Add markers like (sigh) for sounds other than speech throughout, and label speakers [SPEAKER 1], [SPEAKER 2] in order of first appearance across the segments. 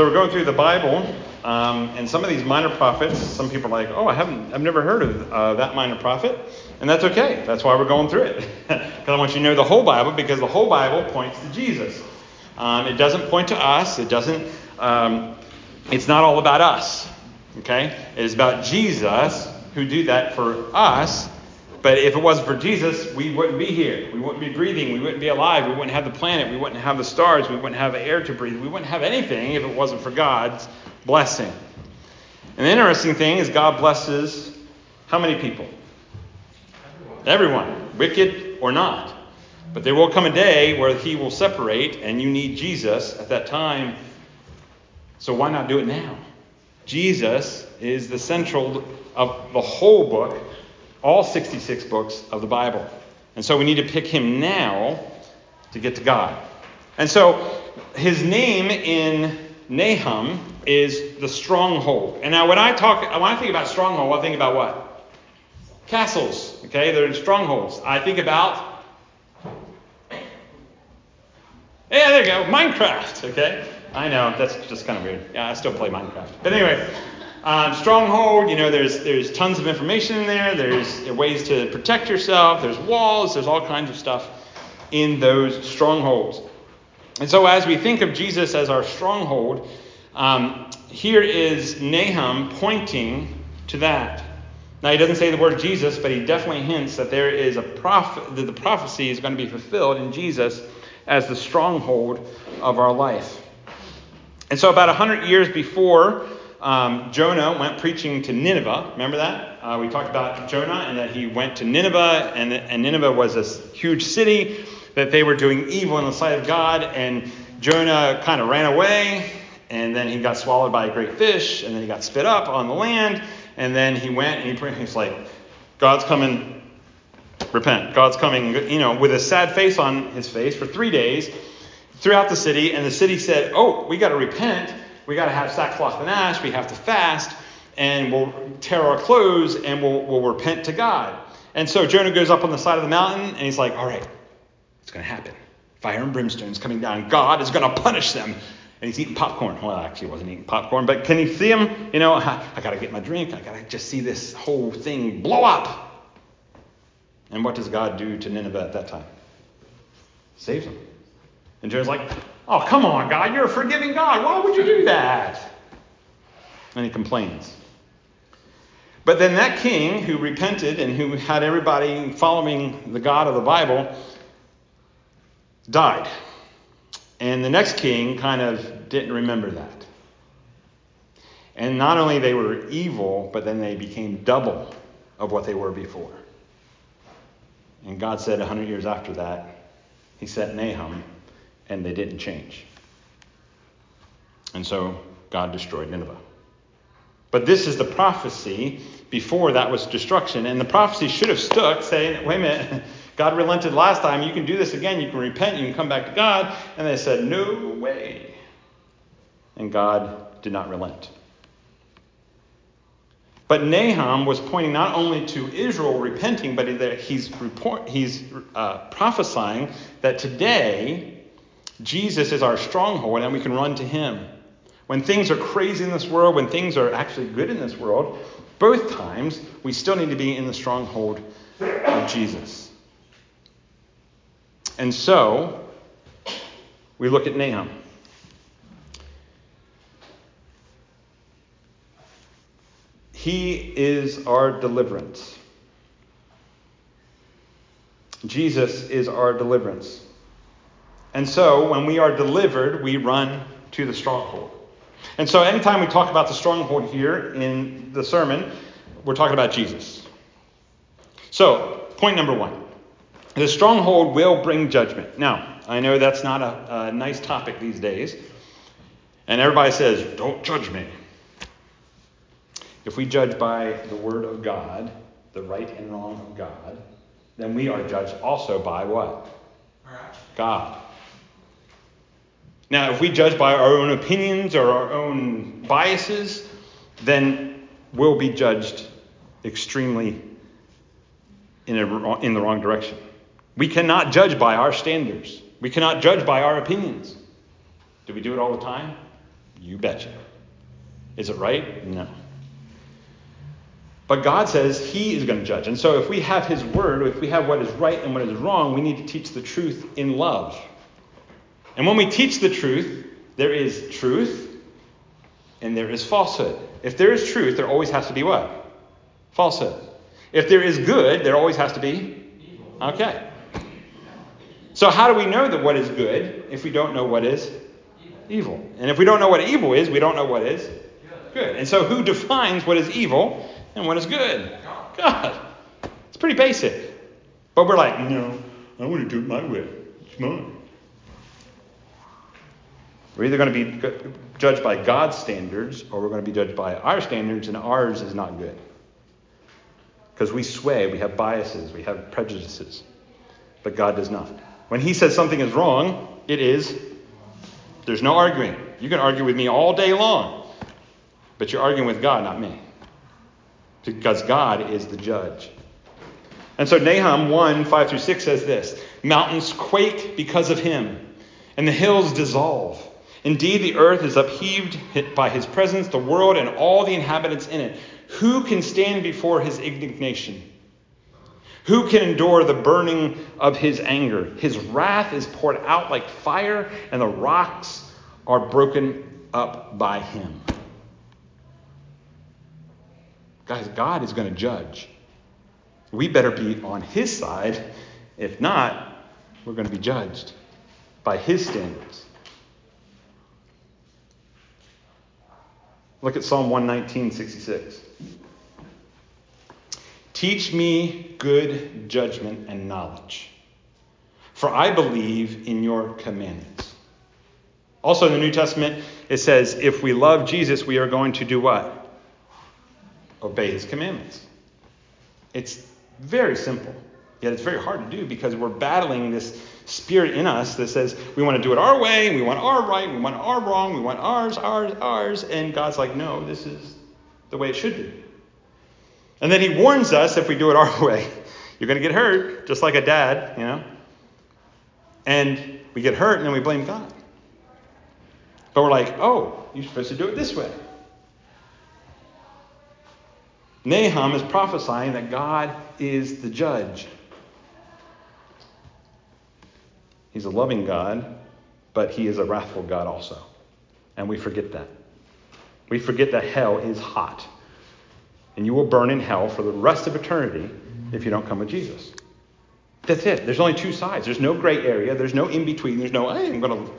[SPEAKER 1] So we're going through the Bible, um, and some of these minor prophets, some people are like, oh, I haven't, I've never heard of uh, that minor prophet, and that's okay. That's why we're going through it, (laughs) because I want you to know the whole Bible, because the whole Bible points to Jesus. Um, it doesn't point to us. It doesn't. Um, it's not all about us. Okay, it is about Jesus who did that for us but if it wasn't for Jesus, we wouldn't be here. We wouldn't be breathing. We wouldn't be alive. We wouldn't have the planet. We wouldn't have the stars. We wouldn't have air to breathe. We wouldn't have anything if it wasn't for God's blessing. And the interesting thing is, God blesses how many people? Everyone, Everyone wicked or not. But there will come a day where He will separate, and you need Jesus at that time. So why not do it now? Jesus is the central of the whole book all 66 books of the Bible. And so we need to pick him now to get to God. And so his name in Nahum is the stronghold. And now when I talk, when I think about stronghold, I think about what? Castles. Okay, they're strongholds. I think about Yeah, there you go. Minecraft. Okay. I know that's just kind of weird. Yeah, I still play Minecraft. But anyway, um, stronghold, you know, there's there's tons of information in there. There's ways to protect yourself. There's walls. There's all kinds of stuff in those strongholds. And so, as we think of Jesus as our stronghold, um, here is Nahum pointing to that. Now, he doesn't say the word Jesus, but he definitely hints that there is a prophet that the prophecy is going to be fulfilled in Jesus as the stronghold of our life. And so, about 100 years before um, Jonah went preaching to Nineveh. Remember that? Uh, we talked about Jonah and that he went to Nineveh, and, and Nineveh was this huge city that they were doing evil in the sight of God, and Jonah kind of ran away, and then he got swallowed by a great fish, and then he got spit up on the land, and then he went and he, he's like, God's coming, repent. God's coming, you know, with a sad face on his face for three days throughout the city, and the city said, Oh, we got to repent we got to have sackcloth and ash. We have to fast, and we'll tear our clothes and we'll, we'll repent to God. And so Jonah goes up on the side of the mountain and he's like, all right, it's going to happen. Fire and brimstone is coming down. God is going to punish them. And he's eating popcorn. Well, actually, he wasn't eating popcorn, but can you see him? You know, I, I got to get my drink. I got to just see this whole thing blow up. And what does God do to Nineveh at that time? Saves them. And Jonah's like, Oh, come on, God, you're a forgiving God. Why would you do that? And he complains. But then that king who repented and who had everybody following the God of the Bible died. And the next king kind of didn't remember that. And not only they were evil, but then they became double of what they were before. And God said 100 years after that, he sent Nahum and they didn't change. And so God destroyed Nineveh. But this is the prophecy before that was destruction. And the prophecy should have stuck, saying, wait a minute, (laughs) God relented last time. You can do this again. You can repent. You can come back to God. And they said, no way. And God did not relent. But Nahum was pointing not only to Israel repenting, but he's, he's uh, prophesying that today Jesus is our stronghold and we can run to him. When things are crazy in this world, when things are actually good in this world, both times we still need to be in the stronghold of Jesus. And so we look at Nahum. He is our deliverance. Jesus is our deliverance. And so when we are delivered, we run to the stronghold. And so anytime we talk about the stronghold here in the sermon, we're talking about Jesus. So, point number one the stronghold will bring judgment. Now, I know that's not a, a nice topic these days. And everybody says, don't judge me. If we judge by the word of God, the right and wrong of God, then we are judged also by what? God. Now, if we judge by our own opinions or our own biases, then we'll be judged extremely in, a, in the wrong direction. We cannot judge by our standards. We cannot judge by our opinions. Do we do it all the time? You betcha. Is it right? No. But God says He is going to judge. And so if we have His word, if we have what is right and what is wrong, we need to teach the truth in love. And when we teach the truth, there is truth and there is falsehood. If there is truth, there always has to be what? Falsehood. If there is good, there always has to be? Okay. So, how do we know that what is good if we don't know what is evil? And if we don't know what evil is, we don't know what is good. And so, who defines what is evil and what is good? God. It's pretty basic. But we're like, no, I want to do it my way. It's mine. We're either going to be judged by God's standards or we're going to be judged by our standards, and ours is not good. Because we sway, we have biases, we have prejudices. But God does not. When He says something is wrong, it is. There's no arguing. You can argue with me all day long, but you're arguing with God, not me. Because God is the judge. And so Nahum 1 5 through 6 says this Mountains quake because of him, and the hills dissolve. Indeed, the earth is upheaved by his presence, the world and all the inhabitants in it. Who can stand before his indignation? Who can endure the burning of his anger? His wrath is poured out like fire, and the rocks are broken up by him. Guys, God is going to judge. We better be on his side. If not, we're going to be judged by his standards. Look at Psalm 119, 66. Teach me good judgment and knowledge, for I believe in your commandments. Also in the New Testament, it says, if we love Jesus, we are going to do what? Obey his commandments. It's very simple, yet it's very hard to do because we're battling this spirit in us that says we want to do it our way, we want our right, we want our wrong, we want ours, ours, ours, and God's like, no, this is the way it should be. And then he warns us if we do it our (laughs) way, you're going to get hurt, just like a dad, you know. And we get hurt and then we blame God. But we're like, oh, you're supposed to do it this way. Nahum is prophesying that God is the judge. He's a loving God, but he is a wrathful God also. And we forget that. We forget that hell is hot. And you will burn in hell for the rest of eternity if you don't come with Jesus. That's it. There's only two sides. There's no gray area. There's no in between. There's no, hey, I'm going to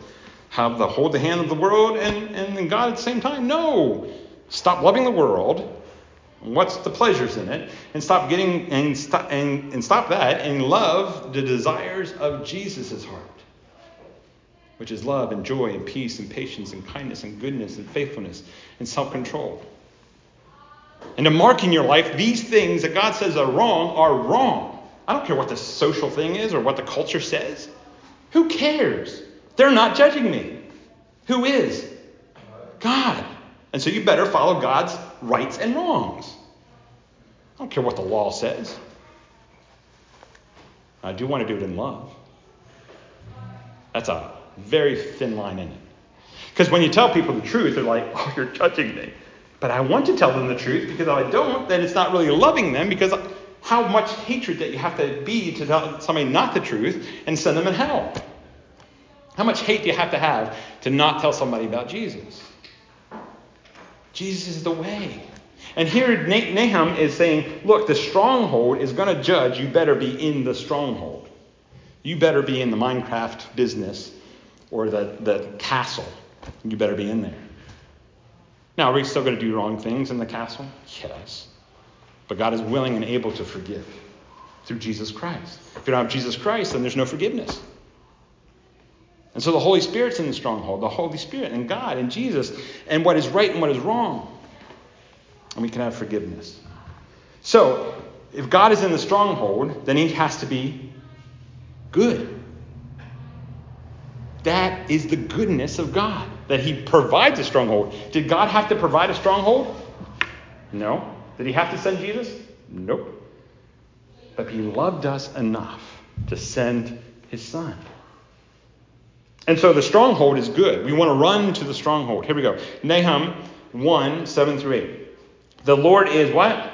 [SPEAKER 1] have the hold the hand of the world and, and God at the same time. No. Stop loving the world. What's the pleasures in it? And stop getting and stop and, and stop that and love the desires of Jesus' heart which is love and joy and peace and patience and kindness and goodness and faithfulness and self control. And to mark in your life these things that God says are wrong are wrong. I don't care what the social thing is or what the culture says. Who cares? They're not judging me. Who is? God. And so you better follow God's rights and wrongs. I don't care what the law says. I do want to do it in love. That's a very thin line in it. Because when you tell people the truth, they're like, (laughs) oh, you're judging me. But I want to tell them the truth because if I don't, then it's not really loving them because how much hatred that you have to be to tell somebody not the truth and send them in hell. How much hate do you have to have to not tell somebody about Jesus? Jesus is the way. And here Nahum is saying, look, the stronghold is going to judge. You better be in the stronghold. You better be in the Minecraft business or the, the castle. You better be in there. Now, are we still going to do wrong things in the castle? Yes. But God is willing and able to forgive through Jesus Christ. If you don't have Jesus Christ, then there's no forgiveness. And so the Holy Spirit's in the stronghold, the Holy Spirit and God and Jesus, and what is right and what is wrong. And we can have forgiveness. So, if God is in the stronghold, then he has to be good. That is the goodness of God, that He provides a stronghold. Did God have to provide a stronghold? No. Did He have to send Jesus? Nope. But He loved us enough to send His Son. And so the stronghold is good. We want to run to the stronghold. Here we go. Nahum 1 7 through 8. The Lord is what?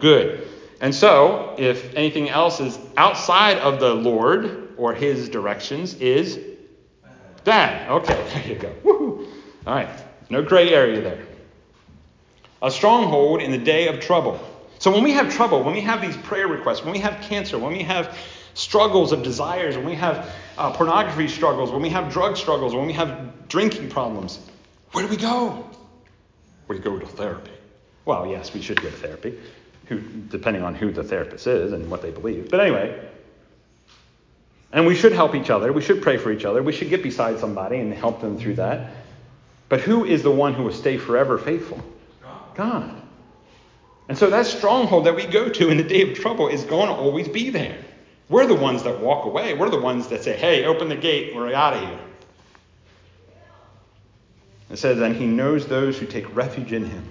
[SPEAKER 1] Good. And so, if anything else is outside of the Lord or his directions, is bad. Okay, (laughs) there you go. Woo-hoo. All right. No gray area there. A stronghold in the day of trouble. So when we have trouble, when we have these prayer requests, when we have cancer, when we have struggles of desires, when we have uh, pornography struggles, when we have drug struggles, when we have drinking problems, where do we go? We go to therapy. Well, yes, we should go to therapy, who, depending on who the therapist is and what they believe. But anyway, and we should help each other. We should pray for each other. We should get beside somebody and help them through that. But who is the one who will stay forever faithful? God. And so that stronghold that we go to in the day of trouble is going to always be there. We're the ones that walk away. We're the ones that say, hey, open the gate. We're out of here. It says, and he knows those who take refuge in him.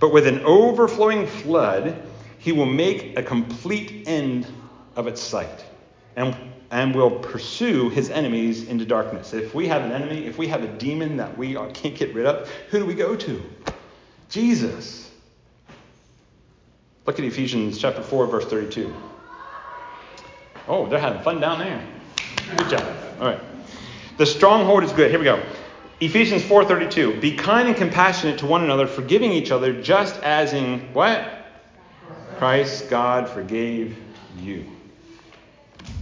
[SPEAKER 1] But with an overflowing flood, he will make a complete end of its sight and, and will pursue his enemies into darkness. If we have an enemy, if we have a demon that we can't get rid of, who do we go to? Jesus. Look at Ephesians chapter 4, verse 32. Oh, they're having fun down there. Good job. All right. The stronghold is good. Here we go. Ephesians 4:32. Be kind and compassionate to one another, forgiving each other, just as in what? Christ God forgave you.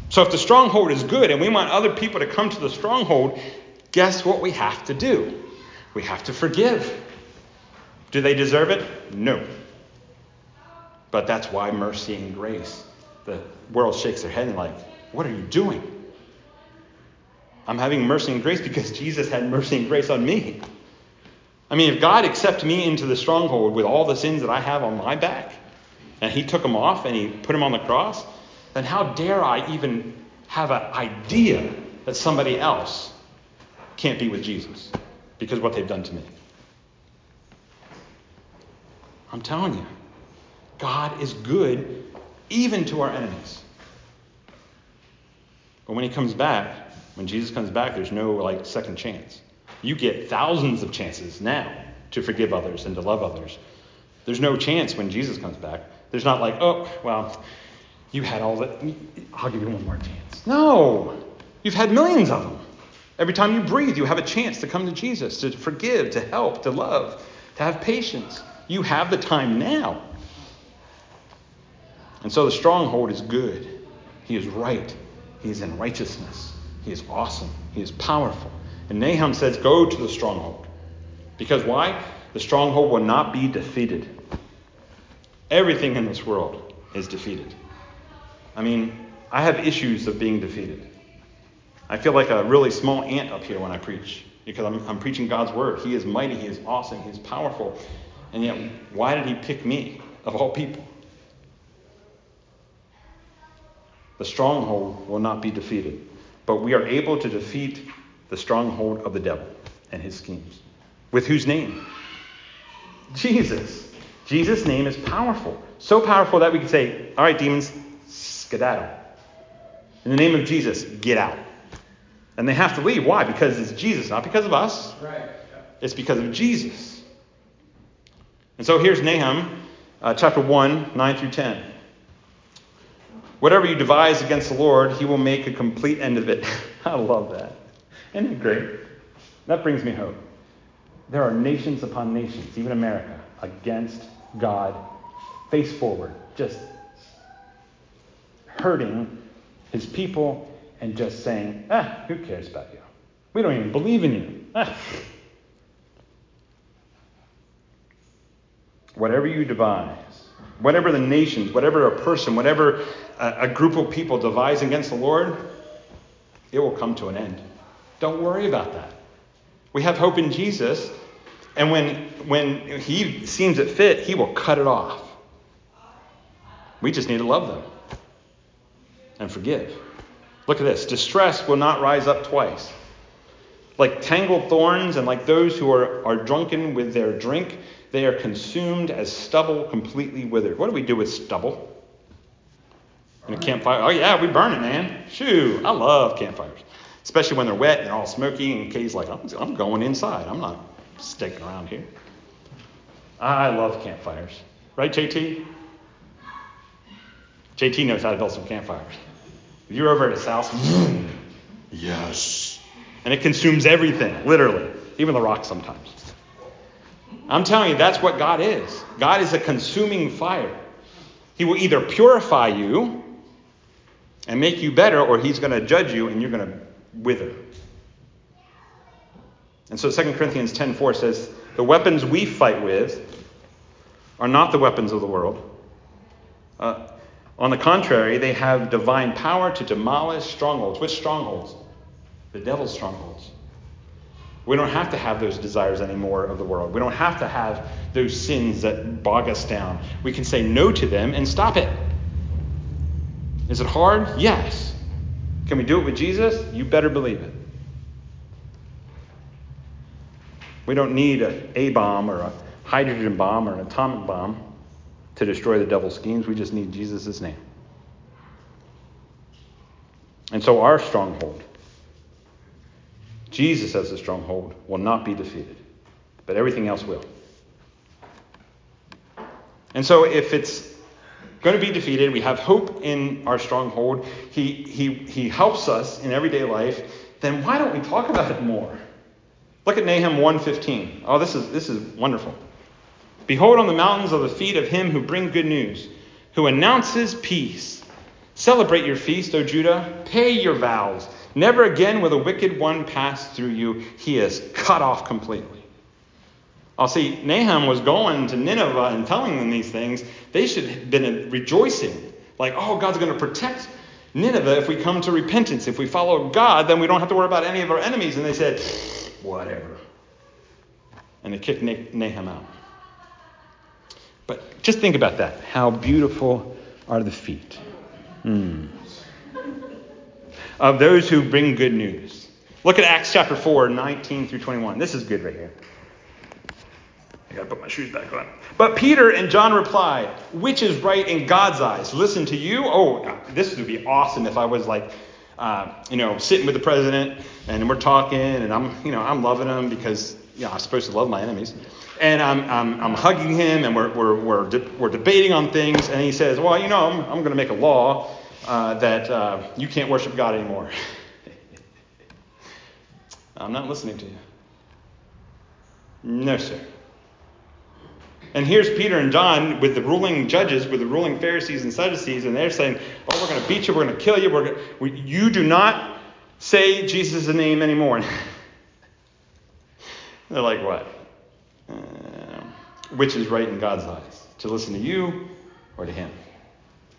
[SPEAKER 1] So if the stronghold is good and we want other people to come to the stronghold, guess what we have to do? We have to forgive. Do they deserve it? No. But that's why mercy and grace. The world shakes their head and like, what are you doing? I'm having mercy and grace because (laughs) Jesus had mercy and grace on me. I mean, if God accepted me into the stronghold with all the sins that I have on my back, and He took them off and He put them on the cross, then how dare I even have an idea that somebody else can't be with Jesus because of what they've done to me? I'm telling you, God is good even to our enemies. But when He comes back, when Jesus comes back, there's no like second chance. You get thousands of chances now to forgive others and to love others. There's no chance when Jesus comes back. There's not like, oh, well, you had all that. I'll give you one more chance. No, you've had millions of them. Every time you breathe, you have a chance to come to Jesus, to forgive, to help, to love, to have patience. You have the time now. And so the stronghold is good. He is right. He is in righteousness. He is awesome. He is powerful. And Nahum says, Go to the stronghold. Because why? The stronghold will not be defeated. Everything in this world is defeated. I mean, I have issues of being defeated. I feel like a really small ant up here when I preach because I'm, I'm preaching God's word. He is mighty, He is awesome, He is powerful. And yet, why did He pick me, of all people? The stronghold will not be defeated. But we are able to defeat the stronghold of the devil and his schemes. With whose name? Jesus. Jesus' name is powerful. So powerful that we can say, all right, demons, skedaddle. In the name of Jesus, get out. And they have to leave. Why? Because it's Jesus, not because of us. Right. It's because of Jesus. And so here's Nahum, uh, chapter 1, 9 through 10. Whatever you devise against the Lord, he will make a complete end of it. (laughs) I love that. Isn't it great? That brings me hope. There are nations upon nations, even America, against God, face forward, just hurting his people and just saying, ah, who cares about you? We don't even believe in you. Ah. Whatever you devise, whatever the nations, whatever a person, whatever a, a group of people devise against the Lord, it will come to an end. Don't worry about that. We have hope in Jesus, and when, when He seems it fit, He will cut it off. We just need to love them and forgive. Look at this distress will not rise up twice. Like tangled thorns, and like those who are, are drunken with their drink, they are consumed as stubble completely withered. What do we do with stubble? In a campfire. Oh, yeah, we burn it, man. Shoo, I love campfires. especially when they're wet and they're all smoky. And Kay's like, I'm, I'm going inside. I'm not sticking around here. I love campfires. Right, JT? JT knows how to build some campfires. If you're over at his house, (laughs) yes. And it consumes everything, literally, even the rocks sometimes. I'm telling you, that's what God is. God is a consuming fire. He will either purify you and make you better, or he's going to judge you and you're going to wither. And so 2 Corinthians 10:4 says, "The weapons we fight with are not the weapons of the world. Uh, on the contrary, they have divine power to demolish strongholds. Which strongholds? The devil's strongholds. We don't have to have those desires anymore of the world. We don't have to have those sins that bog us down. We can say no to them and stop it. Is it hard? Yes. Can we do it with Jesus? You better believe it. We don't need a A bomb or a hydrogen bomb or an atomic bomb to destroy the devil's schemes. We just need Jesus' name. And so our stronghold, Jesus as the stronghold, will not be defeated, but everything else will. And so if it's going to be defeated, we have hope in our stronghold, he, he, he helps us in everyday life, then why don't we talk about it more? Look at Nahum 1:15. Oh, this is this is wonderful. Behold on the mountains are the feet of him who bring good news, who announces peace. Celebrate your feast, O Judah. Pay your vows. Never again will the wicked one pass through you. He is cut off completely. I'll see, Nahum was going to Nineveh and telling them these things. They should have been rejoicing. Like, oh, God's going to protect Nineveh if we come to repentance. If we follow God, then we don't have to worry about any of our enemies. And they said, whatever. And they kicked Nahum out. But just think about that. How beautiful are the feet hmm. Of those who bring good news. Look at Acts chapter 4, 19 through 21. This is good right here. I gotta put my shoes back on. But Peter and John replied, Which is right in God's eyes? Listen to you? Oh, this would be awesome if I was like, uh, you know, sitting with the president and we're talking and I'm, you know, I'm loving him because, you know, I'm supposed to love my enemies and I'm, I'm, I'm hugging him and we're, we're, we're, de- we're debating on things. And he says, Well, you know, I'm, I'm going to make a law uh, that uh, you can't worship God anymore. (laughs) I'm not listening to you. No, sir. And here's Peter and John with the ruling judges, with the ruling Pharisees and Sadducees, and they're saying, Oh, we're going to beat you, we're going to kill you, we're we, you do not say Jesus' name anymore. (laughs) they're like, What? Uh, which is right in God's eyes? To listen to you or to Him?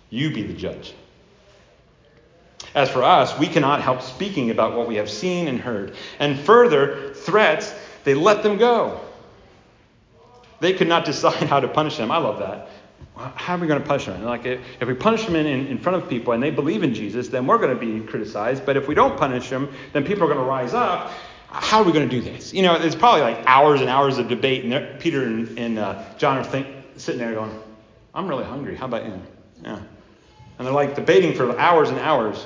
[SPEAKER 1] You be the judge. As for us, we cannot help speaking about what we have seen and heard. And further, threats, they let them go. They could not (laughs) decide how to punish them. I love that. How are we going to punish them? Like, if, if we punish them in, in front of people and they believe in Jesus, then we're going to be criticized. But if we don't punish them, then people are going to rise up how are we going to do this? You know, there's probably like hours and hours of debate, and Peter and, and uh, John are think, sitting there going, I'm really hungry. How about you? Yeah. And they're like debating for hours and hours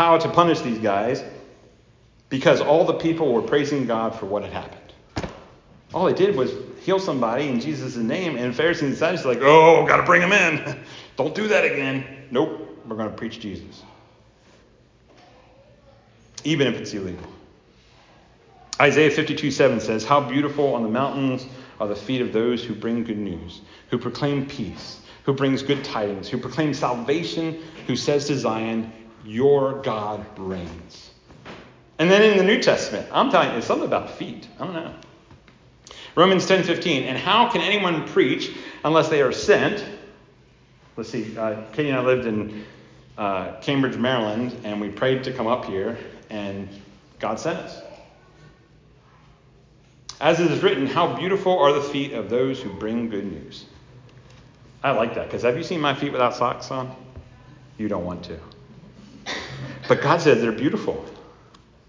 [SPEAKER 1] how to punish these guys because all the people were praising God for what had happened. All they did was heal somebody in Jesus' name, and Pharisees and Sadducees like, oh, got to bring him in. (laughs) Don't do that again. Nope, we're going to preach Jesus. Even if it's illegal. Isaiah 52 7 says, How beautiful on the mountains are the feet of those who bring good news, who proclaim peace, who brings good tidings, who proclaim salvation, who says to Zion, Your God reigns. And then in the New Testament, I'm telling you, it's something about feet. I don't know. Romans 10 15. And how can anyone preach unless they are sent? Let's see, uh, Katie and I lived in uh, Cambridge, Maryland, and we prayed to come up here, and God sent us. As it is written, how beautiful are the feet of those who bring good news. I like that because have you seen my feet without socks on? You don't want to. But God says they're beautiful.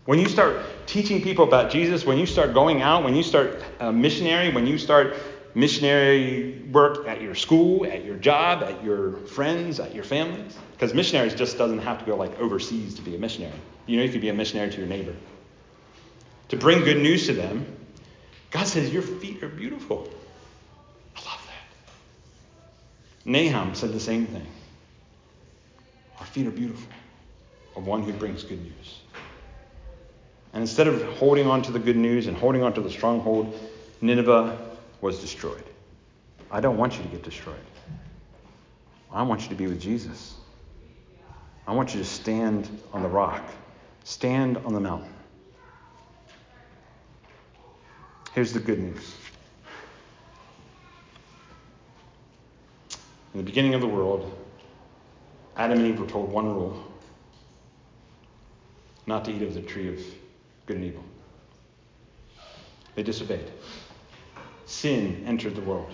[SPEAKER 1] When you start teaching people about Jesus, when you start going out, when you start a missionary, when you start missionary work at your school, at your job, at your friends, at your families. Because missionaries just doesn't have to go like overseas to be a missionary. You know, you could be a missionary to your neighbor. To bring good news to them, God says, Your feet are beautiful. I love that. Nahum said the same thing. Our feet are beautiful of one who brings good news. And instead of holding on to the good news and holding on to the stronghold, Nineveh was destroyed. I don't want you to get destroyed. I want you to be with Jesus. I want you to stand on the rock, stand on the mountain. Here's the good news. In the beginning of the world, Adam and Eve were told one rule not to eat of the tree of good and evil. They disobeyed. Sin entered the world.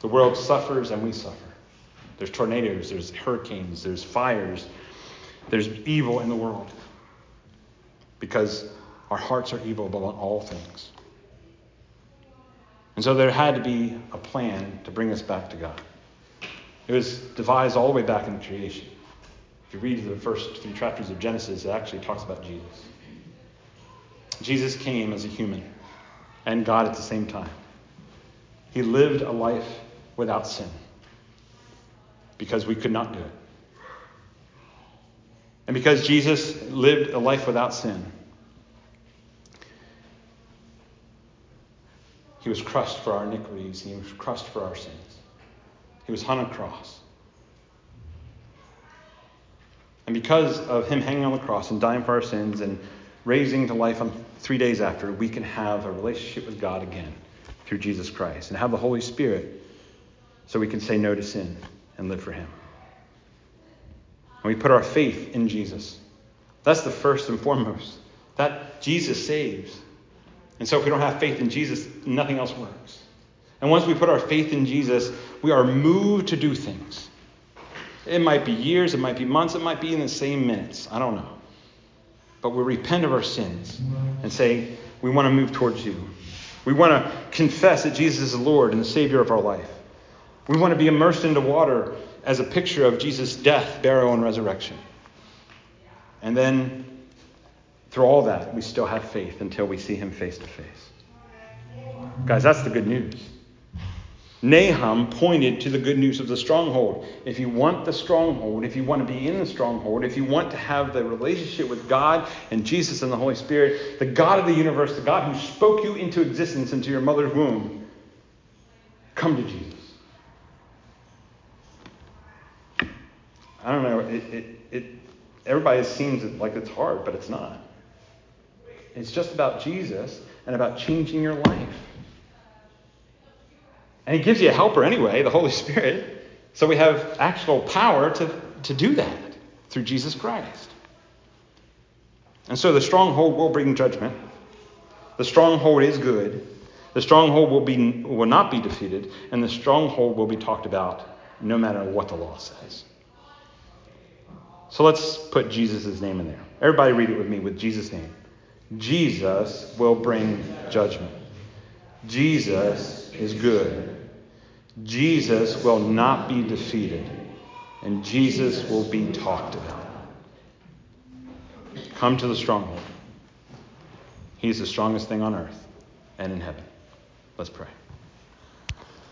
[SPEAKER 1] The world suffers and we suffer. There's tornadoes, there's hurricanes, there's fires, there's evil in the world because our hearts are evil above all things. And so there had to be a plan to bring us back to God. It was devised all the way back in creation. If you read the first three chapters of Genesis, it actually talks about Jesus. Jesus came as a human and God at the same time. He lived a life without sin because we could not do it. And because Jesus lived a life without sin, he was crushed for our iniquities, he was crushed for our sins. He was hung on a cross. And because of him hanging on the cross and dying for our sins and raising to life on three days after, we can have a relationship with God again through Jesus Christ and have the Holy Spirit so we can say no to sin and live for him. And we put our faith in Jesus. That's the first and foremost. That Jesus saves. And so if we don't have faith in Jesus, nothing else works. And once we put our faith in Jesus, we are moved to do things. It might be years, it might be months, it might be in the same minutes. I don't know. But we repent of our sins and say, we want to move towards you. We want to confess that Jesus is the Lord and the Savior of our life. We want to be immersed into water as a picture of Jesus' death, burial, and resurrection. And then, through all that, we still have faith until we see him face to face. Guys, that's the good news. Nahum pointed to the good news of the stronghold. If you want the stronghold, if you want to be in the stronghold, if you want to have the relationship with God and Jesus and the Holy Spirit, the God of the universe, the God who spoke you into existence into your mother's womb, come to Jesus. I don't know. It, it, it, everybody seems like it's hard, but it's not. It's just about Jesus and about changing your life. And he gives you a helper anyway, the Holy Spirit. So we have actual power to, to do that through Jesus Christ. And so the stronghold will bring judgment. The stronghold is good. The stronghold will, be, will not be defeated. And the stronghold will be talked about no matter what the law says. So let's put Jesus' name in there. Everybody read it with me with Jesus' name. Jesus will bring judgment. Jesus is good. Jesus will not be defeated, and Jesus will be talked about. Come to the stronghold. He's the strongest thing on earth and in heaven. Let's pray.